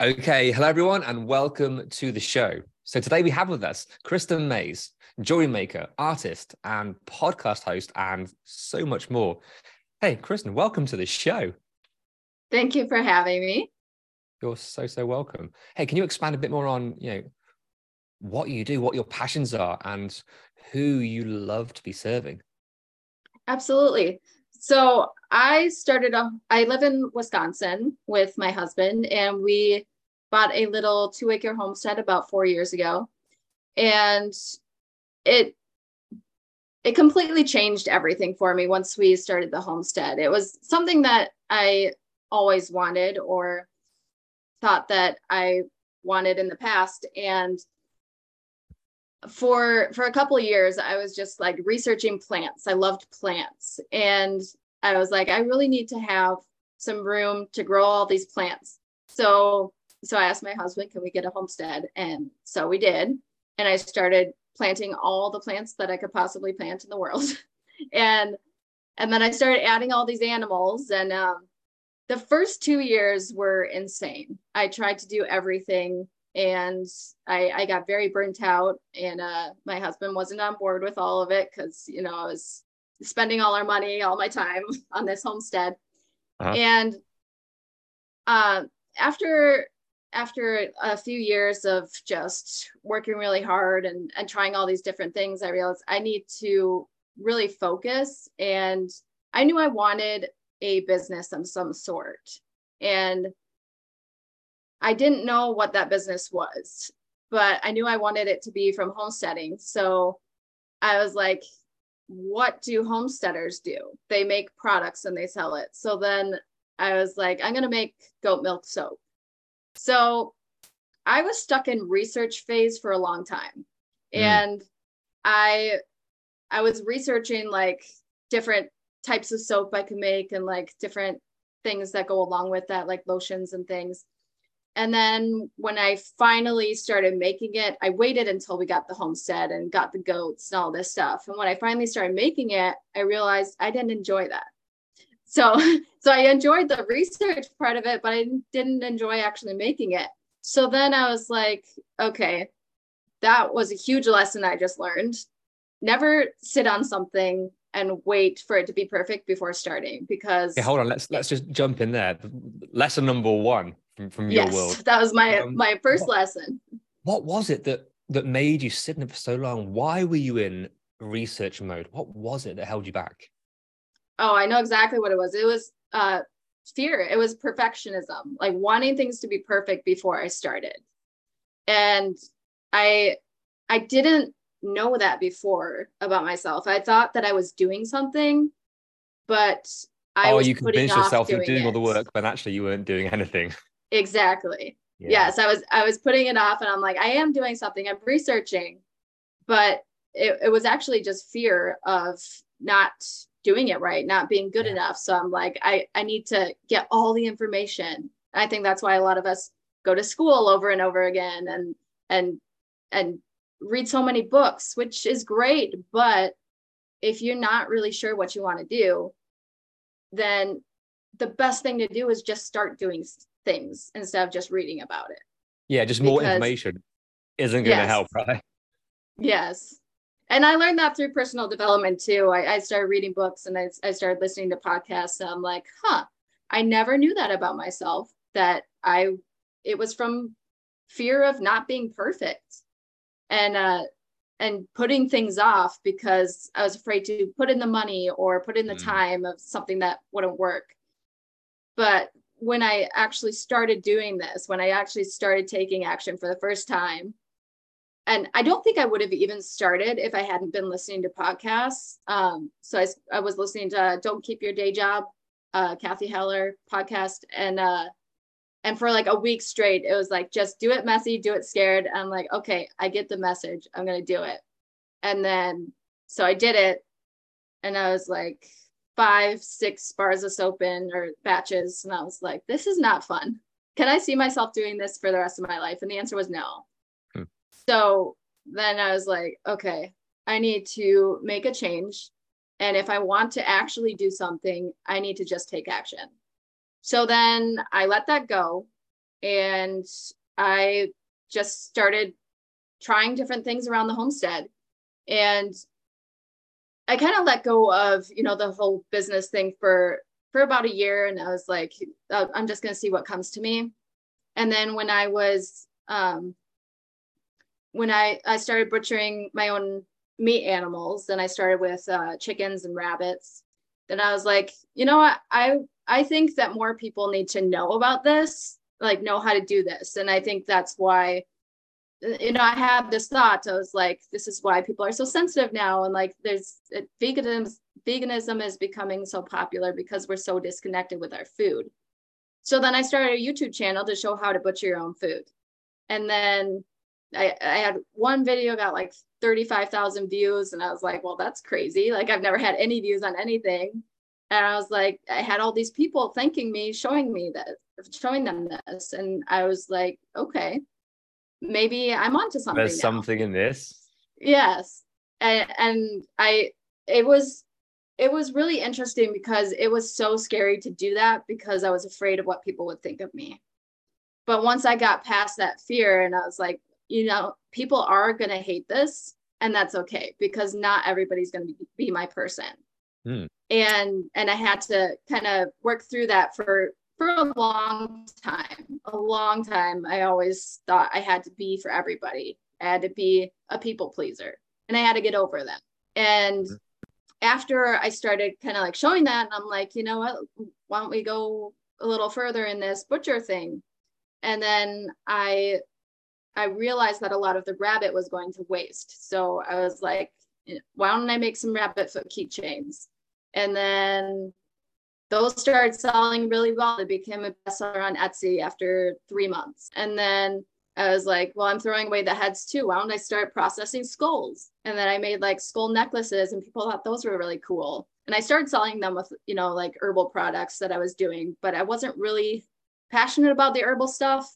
Okay, hello everyone, and welcome to the show. So today we have with us Kristen Maes, jewelry maker, artist, and podcast host, and so much more. Hey, Kristen, welcome to the show. Thank you for having me. You're so so welcome. Hey, can you expand a bit more on you know what you do, what your passions are, and who you love to be serving? Absolutely. So I started off, I live in Wisconsin with my husband, and we bought a little two acre homestead about four years ago. And it it completely changed everything for me once we started the homestead. It was something that I always wanted or thought that I wanted in the past. And for for a couple years i was just like researching plants. I loved plants. And i was like i really need to have some room to grow all these plants. So so i asked my husband can we get a homestead? And so we did. And i started planting all the plants that i could possibly plant in the world. And and then i started adding all these animals. And um, the first two years were insane. I tried to do everything and I, I got very burnt out and uh, my husband wasn't on board with all of it because you know i was spending all our money all my time on this homestead. Uh-huh. and uh, after after a few years of just working really hard and, and trying all these different things i realized i need to really focus. And i knew i wanted a business of some sort. And I didn't know what that business was, but I knew I wanted it to be from homesteading. So I was like, what do homesteaders do? They make products and they sell it. So then I was like, I'm going to make goat milk soap. So I was stuck in research phase for a long time. Mm. And I I was researching like different types of soap I could make and like different things that go along with that, like lotions and things. And then when I finally started making it, I waited until we got the homestead and got the goats and all this stuff. And when I finally started making it, I realized I didn't enjoy that. So, so I enjoyed the research part of it, but I didn't enjoy actually making it. So then I was like, okay, that was a huge lesson I just learned. Never sit on something and wait for it to be perfect before starting because Okay, hold on. Let's let's just jump in there. Lesson number one from, from your yes, world. that was my Um, my first what- lesson. What was it that that made you sit in it for so long? Why were you in research mode? What was it that held you back? Oh, I know exactly what it was. It was uh fear. It was perfectionism, like wanting things to be perfect before I started. And I I didn't know that before about myself. I thought that I was doing something, but I oh, was you convinced yourself you were doing doing all the work, but actually you weren't doing anything. Exactly. Yeah. yes i was i was putting it off and i'm like i am doing something i'm researching but it, it was actually just fear of not doing it right not being good Yeah. enough so i'm like i i need to get all the information i think that's why a lot of us go to school over and over again and and and read so many books which is great but if you're not really sure what you want to do then the best thing to do is just start doing things instead of just reading about it Yeah, just more Because- information isn't going to Yes. help, right? Yes. And I learned that through personal development too. I, I started reading books and I, I started listening to podcasts. And I'm like, huh, I never knew that about myself, that I, it was from fear of not being perfect and, uh, and putting things off because I was afraid to put in the money or put in the mm. time of something that wouldn't work. But when I actually started doing this, when I actually started taking action for the first time, and I don't think I would have even started if I hadn't been listening to podcasts. Um, so I, I was listening to Don't Keep Your Day Job, uh, Cathy Heller podcast, and uh, and for like a week straight, it was like just do it messy, do it scared. I'm like, okay, I get the message. I'm gonna do it. And then so I did it, and I was like five, six bars of soap in or batches, and I was like, this is not fun. Can I see myself doing this for the rest of my life? And the answer was no. Hmm. So then I was like, okay, I need to make a change. And if I want to actually do something, I need to just take action. So then I let that go and I just started trying different things around the homestead. And I kind of let go of, you know, the whole business thing for for about a year and I was like uh, I'm just going to see what comes to me. And then when I was um when I, I started butchering my own meat animals, then I started with uh, chickens and rabbits. Then I was like, you know what? I I think that more people need to know about this, like know how to do this. And I think that's why, you know, I had this thought. I was like, this is why people are so sensitive now. And like, there's it, veganism. Veganism is becoming so popular because we're so disconnected with our food. So then I started a YouTube channel to show how to butcher your own food. And then I, I had one video got like 35,000 views and I was like, well, that's crazy. Like I've never had any views on anything. And I was like, I had all these people thanking me, showing me that, showing them this. And I was like, okay, maybe I'm onto something. There's now. something in this. Yes. And, and I, it was, it was really interesting because it was so scary to do that because I was afraid of what people would think of me. But once I got past that fear and I was like, you know, people are going to hate this and that's okay because not everybody's going to be, my person. Hmm. And and I had to kind of work through that for for a long time. A long time I always thought I had to be for everybody. I had to be a people pleaser and I had to get over that. And hmm. after I started kind of like showing that, I'm like, you know what? Why don't we go a little further in this butcher thing? And then I I realized that a lot of the rabbit was going to waste. So I was like, why don't I make some rabbit foot keychains? And then those started selling really well. They became a bestseller on Etsy after three months. And then I was like, well, I'm throwing away the heads too. Why don't I start processing skulls? And then I made like skull necklaces, and people thought those were really cool. And I started selling them with, you know, like herbal products that I was doing, but I wasn't really passionate about the herbal stuff.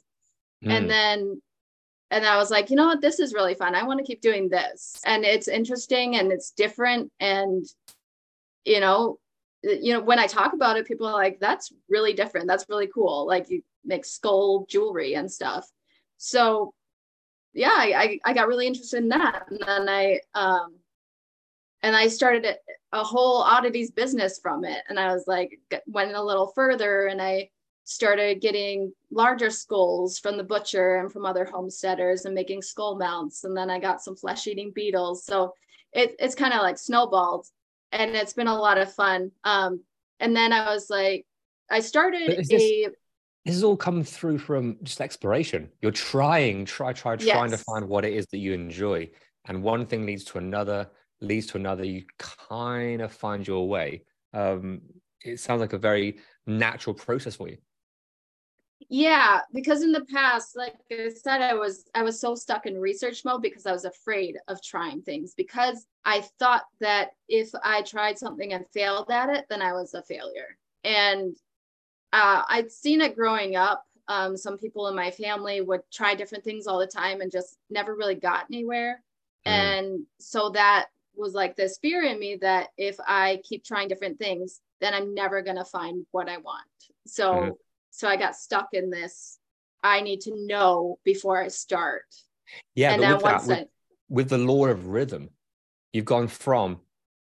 Mm. And then and I was like, you know what, this is really fun. I want to keep doing this. And it's interesting and it's different. And, you know, you know, when I talk about it, people are like, that's really different. That's really cool. Like you make skull jewelry and stuff. So yeah, I, I got really interested in that. And then I um and I started a whole oddities business from it. And I was like, went a little further and I started getting larger skulls from the butcher and from other homesteaders and making skull mounts. And then I got some flesh eating beetles. So it, it's kind of like snowballed and it's been a lot of fun. Um, and then I was like, I started this, a. This has all come through from just exploration. You're trying, try, try, trying to find what it is that you enjoy. And one thing leads to another, leads to another. You kind of find your way. Um, it sounds like a very natural process for you yeah because in the past like i said i was i was so stuck in research mode because i was afraid of trying things because i thought that if i tried something and failed at it then i was a failure. And uh, i'd seen it growing up. Um, some people in my family would try different things all the time and just never really got anywhere. Mm. and so that was like this fear in me that if i keep trying different things then i'm never going to find what i want. So mm so I got stuck in this. I need to know before I start. Yeah, and then with that, with, I, with the law of rhythm, you've gone from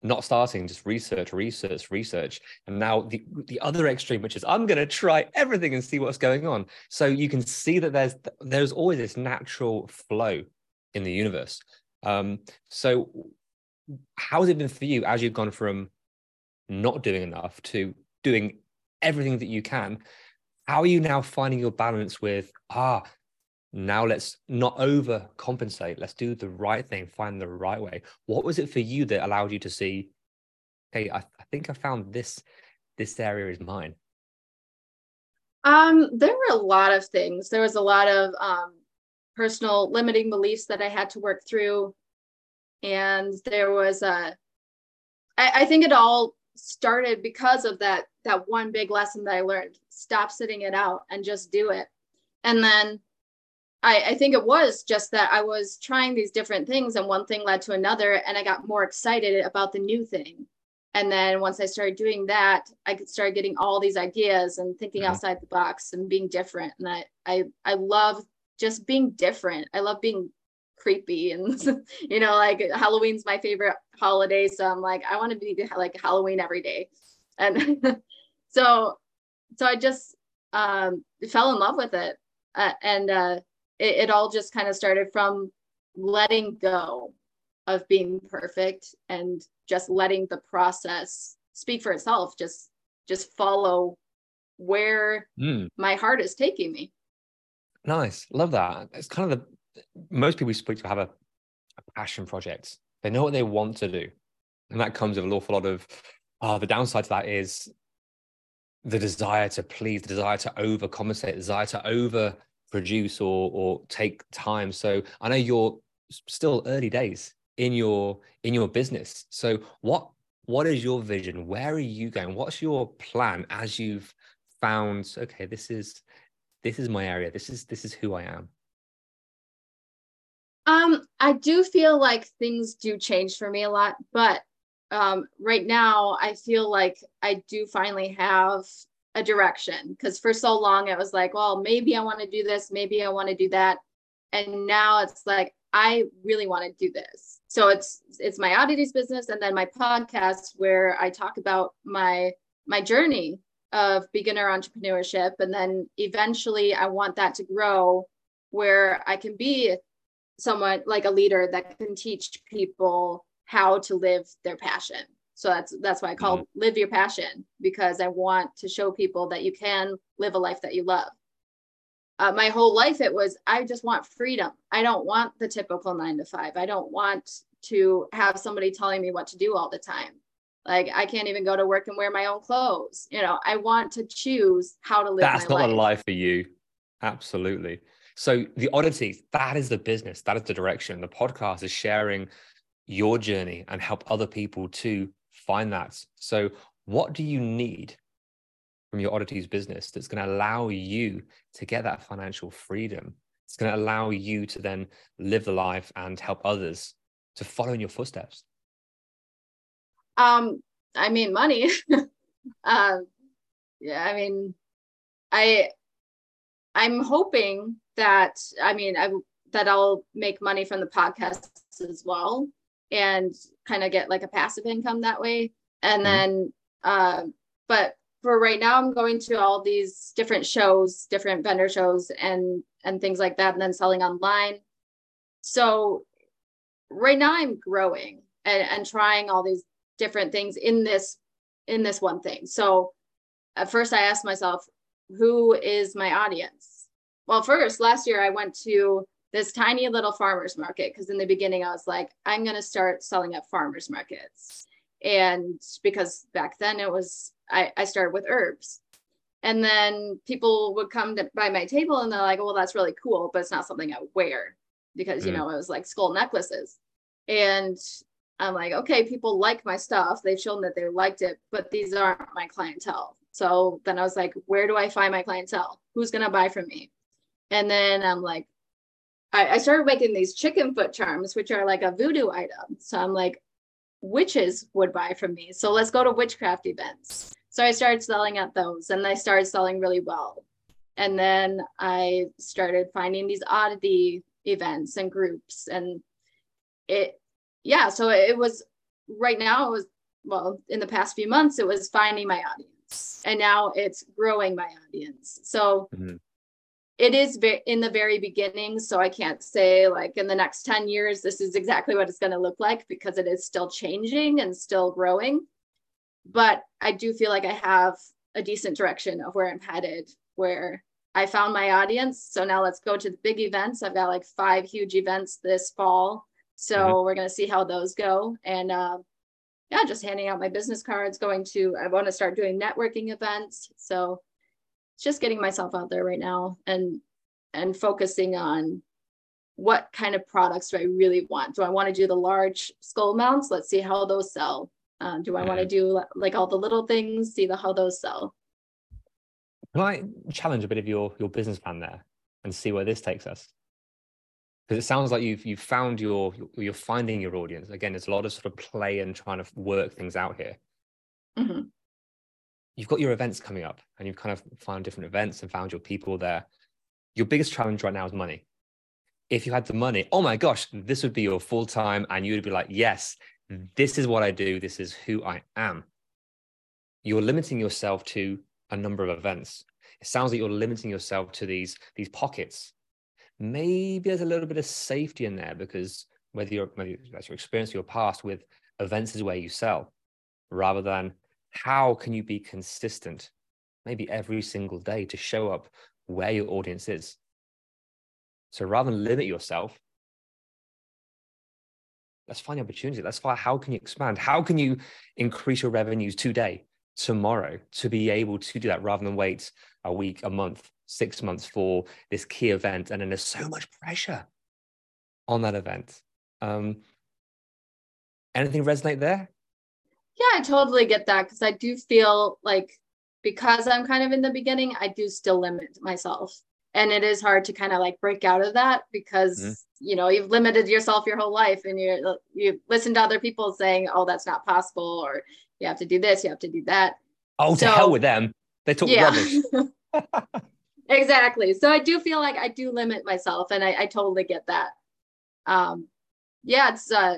not starting, just research, research, research. And now the, the other extreme, which is I'm going to try everything and see what's going on. So you can see that there's there's always this natural flow in the universe. Um, so how has it been for you as you've gone from not doing enough to doing everything that you can? How are you now finding your balance with, ah, now let's not overcompensate. Let's do the right thing, find the right way. What was it for you that allowed you to see, hey, I, I think I found this, this area is mine? Um, there were a lot of things. There was a lot of um, personal limiting beliefs that I had to work through. And there was a, I, I think it all started because of that that one big lesson that I learned. Stop sitting it out and just do it. And then I, I think it was just that I was trying these different things and one thing led to another and I got more excited about the new thing. And then once I started doing that, I could start getting all these ideas and thinking mm-hmm. outside the box and being different. And I, I, I love just being different. I love being creepy and you know like halloween's my favorite holiday so i'm like i want to be like halloween every day and so so i just um fell in love with it. Uh, and uh it, it all just kind of started from letting go of being perfect and just letting the process speak for itself. Just just follow where mm. my heart is taking me. Nice. Love that. It's kind of the most people we speak to have a, a passion project they know what they want to do. And that comes with an awful lot of oh the downside to that is the desire to please the desire to overcompensate the desire to over produce or or take time. So i know you're still early days in your in your business. So what what is your vision? Where are you going? What's your plan as you've found okay this is this is my area. This is this is who i am? Um i do feel like things do change for me a lot but um right now i feel like i do finally have a direction because for so long it was like, well, maybe I want to do this, maybe I want to do that. And now it's like, I really want to do this. So it's it's my oddities business and then my podcast where I talk about my my journey of beginner entrepreneurship. And then eventually I want that to grow where I can be someone like a leader that can teach people how to live their passion so that's that's why I call mm-hmm. live your passion because I want to show people that you can live a life that you love. Uh, my whole life it was I just want freedom. I don't want the typical nine to five. I don't want to have somebody telling me what to do all the time. Like I can't even go to work and wear my own clothes. You know, I want to choose how to live. That's not life. a life for you. Absolutely. So the oddities, that is the business, that is the direction. The podcast is sharing your journey and help other people to find that. So, what do you need from your oddities business that's going to allow you to get that financial freedom? It's going to allow you to then live the life and help others to follow in your footsteps. Um, I mean, money. um, yeah, I mean, I, I'm hoping that I mean, I that I'll make money from the podcast as well and kind of get like a passive income that way. And mm-hmm. then, uh, but for right now, I'm going to all these different shows, different vendor shows, and and things like that, and then selling online. So right now, I'm growing and, and trying all these different things in this in this one thing. So at first, I asked myself, who is my audience? Well, first last year I went to this tiny little farmers market because in the beginning I was like, I'm going to start selling at farmers markets. And because back then it was, I, I started with herbs. And then people would come to, by my table and they're like, well, that's really cool, but it's not something I wear because, you mm. know, it was like skull necklaces. And I'm like, okay, people like my stuff. They've shown that they liked it, but these aren't my clientele. So then I was like, where do I find my clientele? Who's going to buy from me? And then I'm like, I, I started making these chicken foot charms, which are like a voodoo item. So I'm like, witches would buy from me. So let's go to witchcraft events. So I started selling at those and I started selling really well. And then I started finding these oddity events and groups and it yeah, so it was right now it was well, in the past few months, it was finding my audience, and now it's growing my audience. So mm-hmm. It is in the very beginning. So I can't say like in the next 10 years, this is exactly what it's going to look like because it is still changing and still growing. But I do feel like I have a decent direction of where I'm headed, where I found my audience. So now let's go to the big events. I've got like five huge events this fall. So mm-hmm. we're going to see how those go. And uh, yeah, just handing out my business cards, going to, I want to start doing networking events. So just getting myself out there right now and, and focusing on what kind of products do I really want? Do I want to do the large skull mounts? Let's see how those sell. Uh, do I want to do like all the little things? See the how those sell. Can I challenge a bit of your your business plan there and see where this takes us? because it sounds like you've you've found your you're finding your audience again there's a lot of sort of play and trying to work things out here mm-hmm. You've got your events coming up and you've kind of found different events and found your people there your biggest challenge right now is money. If you had the money oh my gosh this would be your full time and you would be like yes this is what i do. This is who i am. You're limiting yourself to a number of events. It sounds like you're limiting yourself to these these pockets. Maybe there's a little bit of safety in there because whether you're maybe that's your experience your past with events is where you sell rather than how can you be consistent maybe every single day to show up where your audience is? So rather than limit yourself let's find the opportunity. Let's find how can you expand? How can you increase your revenues today tomorrow to be able to do that rather than wait a week a month six months for this key event? And then there's so much pressure on that event. Um anything resonate there yeah i totally get that because i do feel like because i'm kind of in the beginning i do still limit myself and it is hard to kind of like break out of that because mm-hmm. you know you've limited yourself your whole life and you you listen to other people saying oh that's not possible or you have to do this you have to do that oh so, to hell with them they talk yeah. rubbish exactly. So I do feel like I do limit myself, and I, I totally get that. Um, yeah, it's uh,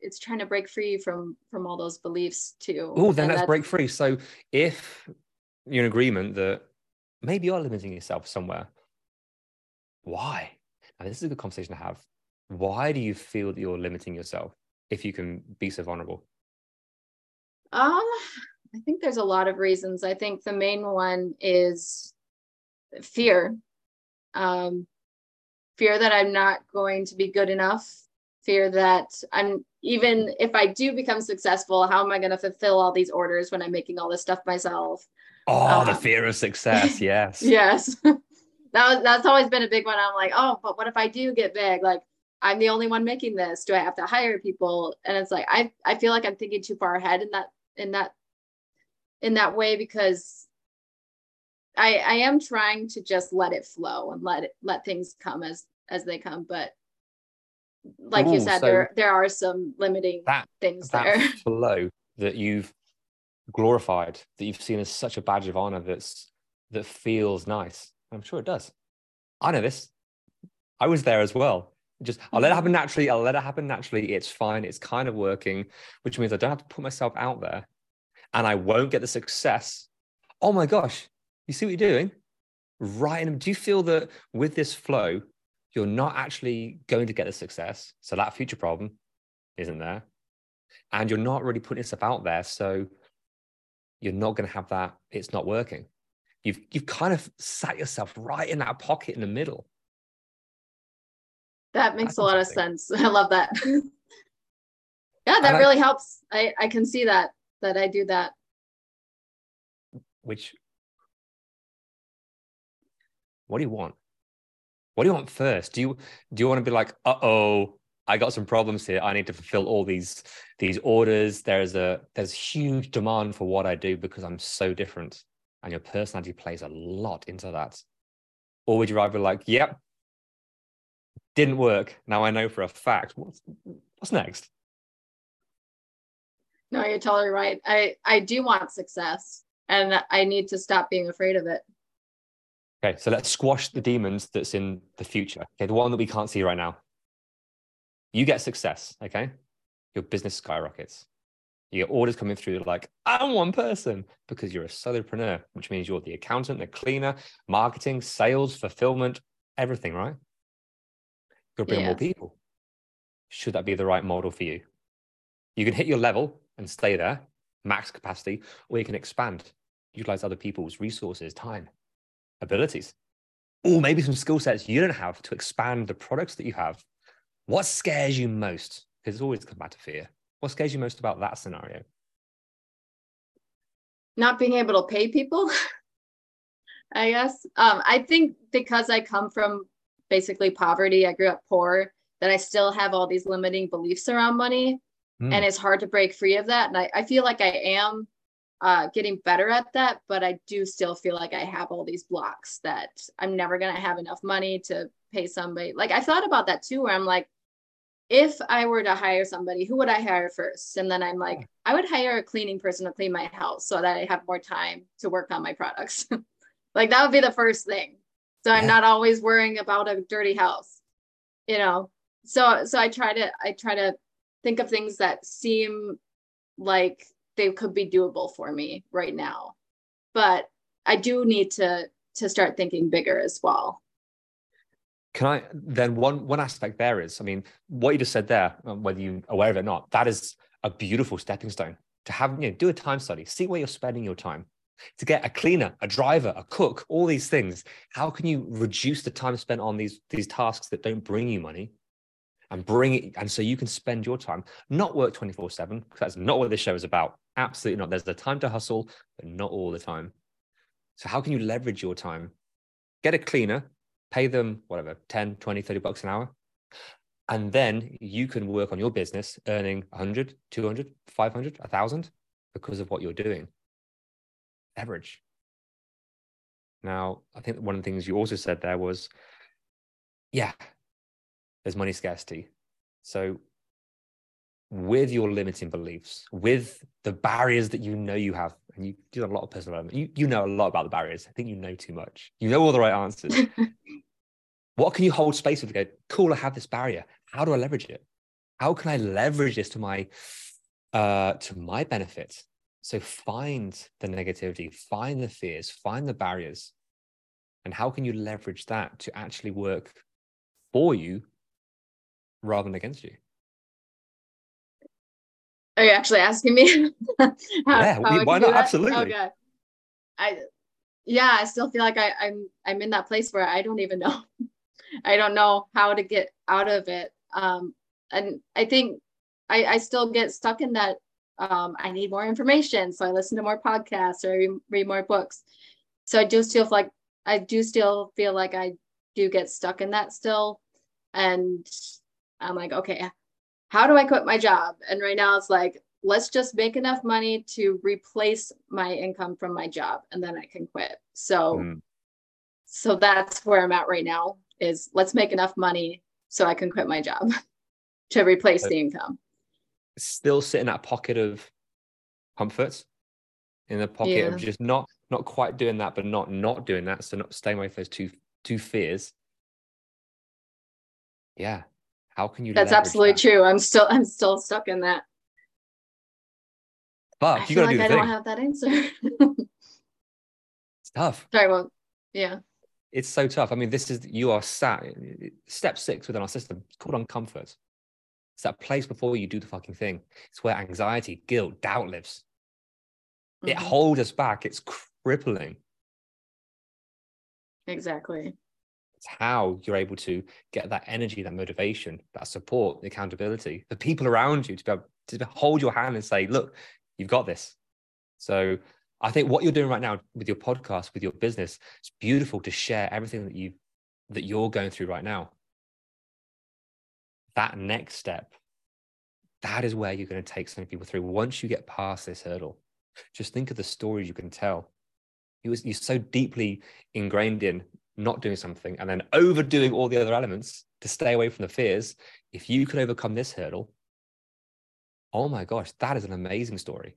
it's trying to break free from from all those beliefs too. Oh, then let's break free. So if you're in agreement that maybe you're limiting yourself somewhere, why? And this is a good conversation to have. Why do you feel that you're limiting yourself? If you can be so vulnerable. Um, I think there's a lot of reasons. I think the main one is fear um, fear that i'm not going to be good enough fear that i'm even if i do become successful how am i going to fulfill all these orders when i'm making all this stuff myself? Oh um, the fear of success yes. Yes. That was, that's always been a big one. I'm like oh but what if i do get big? Like i'm the only one making this. Do i have to hire people? And it's like i i feel like i'm thinking too far ahead in that in that in that way because I, I am trying to just let it flow and let it let things come as as they come. But like Ooh, you said, so there there are some limiting that, things that there. Flow that you've glorified, that you've seen as such a badge of honor that's that feels nice. I'm sure it does. I know this. I was there as well. Just I'll let it mm-hmm. happen naturally. I'll let it happen naturally. It's fine. It's kind of working, which means I don't have to put myself out there and I won't get the success. Oh my gosh, you see what you're doing? Right. And do you feel that with this flow, you're not actually going to get the success? So that future problem isn't there. And you're not really putting yourself out there. So you're not going to have that. It's not working. You've, you've kind of sat yourself right in that pocket in the middle. That makes That's a lot of sense. I love that. yeah, that really helps. I, I can see that, that I do that. Which what do you want? What do you want first? Do you do you want to be like, uh oh, I got some problems here. I need to fulfill all these these orders. There's a there's huge demand for what I do because I'm so different, and your personality plays a lot into that. Or would you rather be like, yep, didn't work. Now I know for a fact. What's what's next? No, you're totally right. I I do want success, and I need to stop being afraid of it. Okay, so let's squash the demons that's in the future. Okay, the one that we can't see right now. You get success, okay? Your business skyrockets. You get orders coming through like, I'm one person because you're a solopreneur, which means you're the accountant, the cleaner, marketing, sales, fulfillment, everything, right? You'll bring more people. Should that be the right model for you? You can hit your level and stay there, max capacity, or you can expand, utilize other people's resources, time, abilities, or maybe some skill sets you don't have to expand the products that you have. What scares you most? Because it's always come back to fear. What scares you most about that scenario? Not being able to pay people, I guess. Um, I think because I come from basically poverty, I grew up poor, that I still have all these limiting beliefs around money. Mm. And it's hard to break free of that. And I, I feel like I am uh, getting better at that, but I do still feel like I have all these blocks that I'm never going to have enough money to pay somebody. Like I thought about that too, where I'm like, if I were to hire somebody, who would I hire first? And then I'm like, I would hire a cleaning person to clean my house so that I have more time to work on my products. like that would be the first thing. So I'm yeah. not always worrying about a dirty house, you know. So so I try to I try to think of things that seem like they could be doable for me right now. But I do need to to start thinking bigger as well. Can I then one one aspect there is, I mean, what you just said there, um, whether you're aware of it or not, that is a beautiful stepping stone to have, you know, do a time study, see where you're spending your time. To get a cleaner, a driver, a cook, all these things, how can you reduce the time spent on these these tasks that don't bring you money and bring it and so you can spend your time not work 24 7 because that's not what this show is about absolutely not. There's the time to hustle but not all the time. So how can you leverage your time? Get a cleaner pay them whatever 10 20 30 bucks an hour. And then you can work on your business earning 100 200 500 1000 because of what you're doing. Leverage. Now i think one of the things you also said there was yeah there's money scarcity. So, with your limiting beliefs, with the barriers that you know you have, and you do a lot of personal development, you, you know a lot about the barriers. I think you know too much. You know all the right answers. what can you hold space with to go, cool, I have this barrier. How do I leverage it? How can I leverage this to my uh to my benefit? So find the negativity, find the fears, find the barriers. And how can you leverage that to actually work for you rather than against you. Are you actually asking me? how, yeah, how why not? Absolutely. Okay. I yeah, I still feel like I, I'm I'm in that place where I don't even know. I don't know how to get out of it. Um, and I think I, I still get stuck in that. Um, I need more information, so I listen to more podcasts or read, read more books. So I do still feel like I do still feel like I do get stuck in that still, and I'm like, okay, how do I quit my job? And right now it's like, let's just make enough money to replace my income from my job and then I can quit. So mm. so that's where I'm at right now is let's make enough money so I can quit my job to replace the income. Still sit in that pocket of comfort in the pocket yeah. of just not not quite doing that, but not not doing that. So not staying away from those two two fears. Yeah, how can you? That's absolutely that? true. I'm still I'm still stuck in that. But you gotta like do the I thing. don't have that answer. it's tough. Sorry, well, yeah. It's so tough. I mean, this is you are sat step six within our system. It's called uncomfort. It's that place before you do the fucking thing. It's where anxiety, guilt, doubt lives. Mm-hmm. It holds us back. It's crippling. Exactly. It's how you're able to get that energy, that motivation, that support, the accountability, the people around you to be able to hold your hand and say, look, you've got this. So I think what you're doing right now with your podcast, with your business, it's beautiful to share everything that you that you're going through right now. That next step, that is where you're going to take some people through. Once you get past this hurdle, just think of the stories you can tell. You was you're so deeply ingrained in not doing something, and then overdoing all the other elements to stay away from the fears, if you could overcome this hurdle, oh my gosh, that is an amazing story.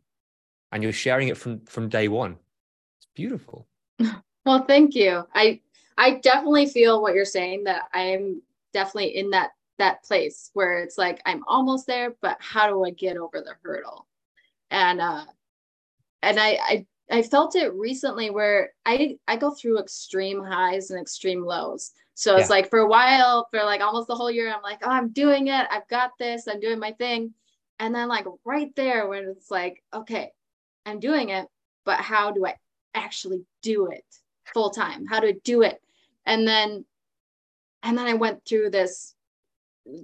And you're sharing it from from day one. It's beautiful. Well, thank you. I I definitely feel what you're saying that I'm definitely in that that place where it's like I'm almost there, but how do I get over the hurdle? and uh and I I I felt it recently where I I go through extreme highs and extreme lows. So it's Yeah. like for a while, for like almost the whole year, I'm like, oh, I'm doing it. I've got this. I'm doing my thing. And then like right there when it's like, okay, I'm doing it, but how do I actually do it full time? How do I do it? And then and then I went through this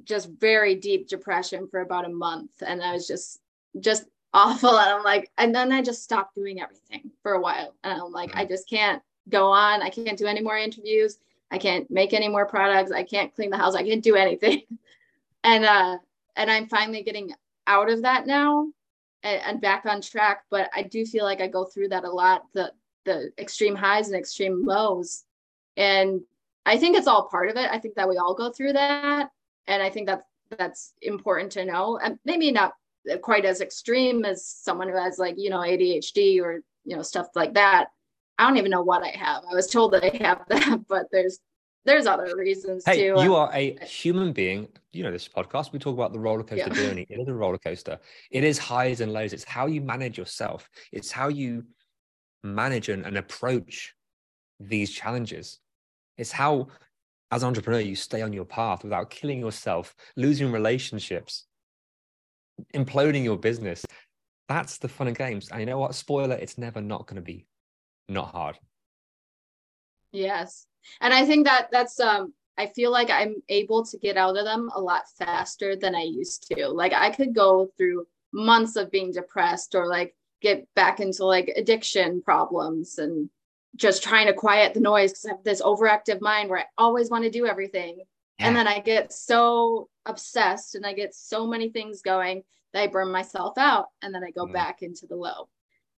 just very deep depression for about a month and I was just just awful. And I'm like and then I just stopped doing everything for a while. And I'm like I just can't go on. I can't do any more interviews. I can't make any more products. I can't clean the house. I can't do anything. And uh and I'm finally getting out of that now and, and back on track. But I do feel like I go through that a lot the the extreme highs and extreme lows. And I think it's all part of it. I think that we all go through that. And I think that's that's important to know. And maybe not quite as extreme as someone who has like you know ADHD or you know stuff like that I don't even know what I have I was told that I have that but there's there's other reasons Hey, too you are a human being. You know, this podcast, we talk about the roller coaster Yeah. journey. It is a roller coaster. It is highs and lows. It's how you manage yourself. It's how you manage and, and approach these challenges. It's how, as an entrepreneur, you stay on your path without killing yourself, losing relationships, imploding your business. That's the fun of games. And you know what? Spoiler, it's never not going to be not hard. Yes. And I think that that's um I feel like I'm able to get out of them a lot faster than I used to. Like I could go through months of being depressed or like get back into like addiction problems and just trying to quiet the noise because I have this overactive mind where I always want to do everything. And then I get so obsessed and I get so many things going that I burn myself out and then I go Mm. back into the low.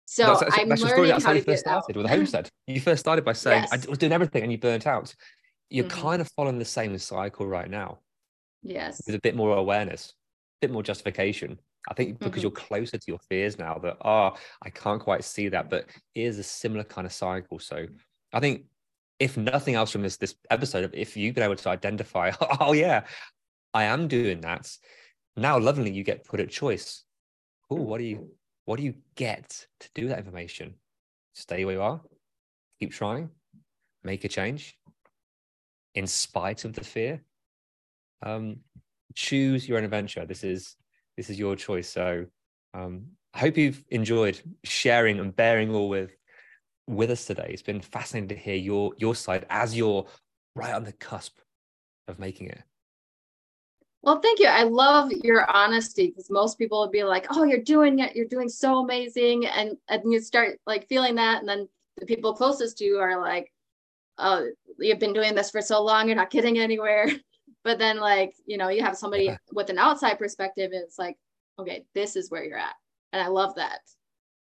So That's- that's- I'm that's learning story. That's how how you first get out. started with a homestead. You first started by saying, I was doing everything and you burnt out. You're Mhm. kind of following the same cycle right now Yes. with a bit more awareness, a bit more justification. I think because Mhm. you're closer to your fears now that, oh, I can't quite see that, but it is a similar kind of cycle. So I think if nothing else from this this episode, if you've been able to identify, oh yeah, I am doing that. Now lovingly you get put at choice. Oh, what do you what do you get to do that information? Stay where you are, keep trying, make a change in spite of the fear. Um, choose your own adventure. This is this is your choice. So um, I hope you've enjoyed sharing and bearing all with with us today. It's been fascinating to hear your your side as you're right on the cusp of making it. Well, thank you. I love your honesty because most people would be like, "Oh, you're doing it. You're doing so amazing," and and you start like feeling that, and then the people closest to you are like, "Oh, you've been doing this for so long. You're not getting anywhere." But then, like you know, you have somebody Yeah. with an outside perspective. and It's like, okay, this is where you're at, and I love that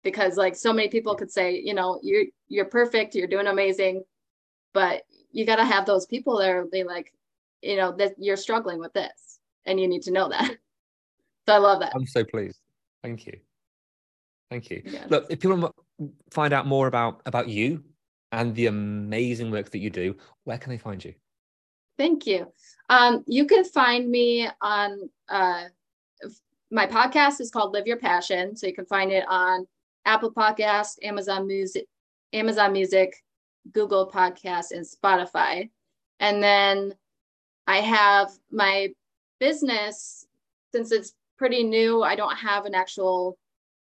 because like so many people could say, you know, you're you're perfect. You're doing amazing, but you got to have those people there be like, you know, that you're struggling with this and you need to know that. So I love that. I'm so pleased. Thank you. Thank you. Yes. Look, if people find out more about about you and the amazing work that you do, where can they find you? Thank you. Um, you can find me on uh, my podcast is called Live Your Passion. So you can find it on Apple Podcast, Amazon Music, Amazon Music, Google Podcast, and Spotify. And then I have my business, since it's pretty new, I don't have an actual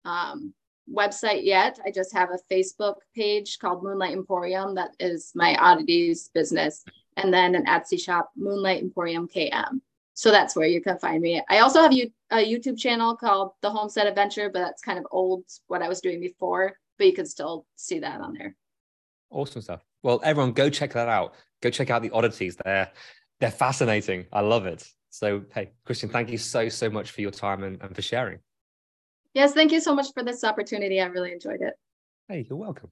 um, website yet. I just have a Facebook page called Moonlight Emporium that is my oddities business and then an Etsy shop, Moonlight Emporium KM. So that's where you can find me. I also have you a YouTube channel called The Homestead Adventure, but that's kind of old what I was doing before, but you can still see that on there. Awesome stuff. Well, everyone, go check that out. Go check out the oddities. They're they're fascinating. I love it. So, hey, Kristen, thank you so so much for your time and, and for sharing. Yes, thank you so much for this opportunity. I really enjoyed it. Hey, you're welcome.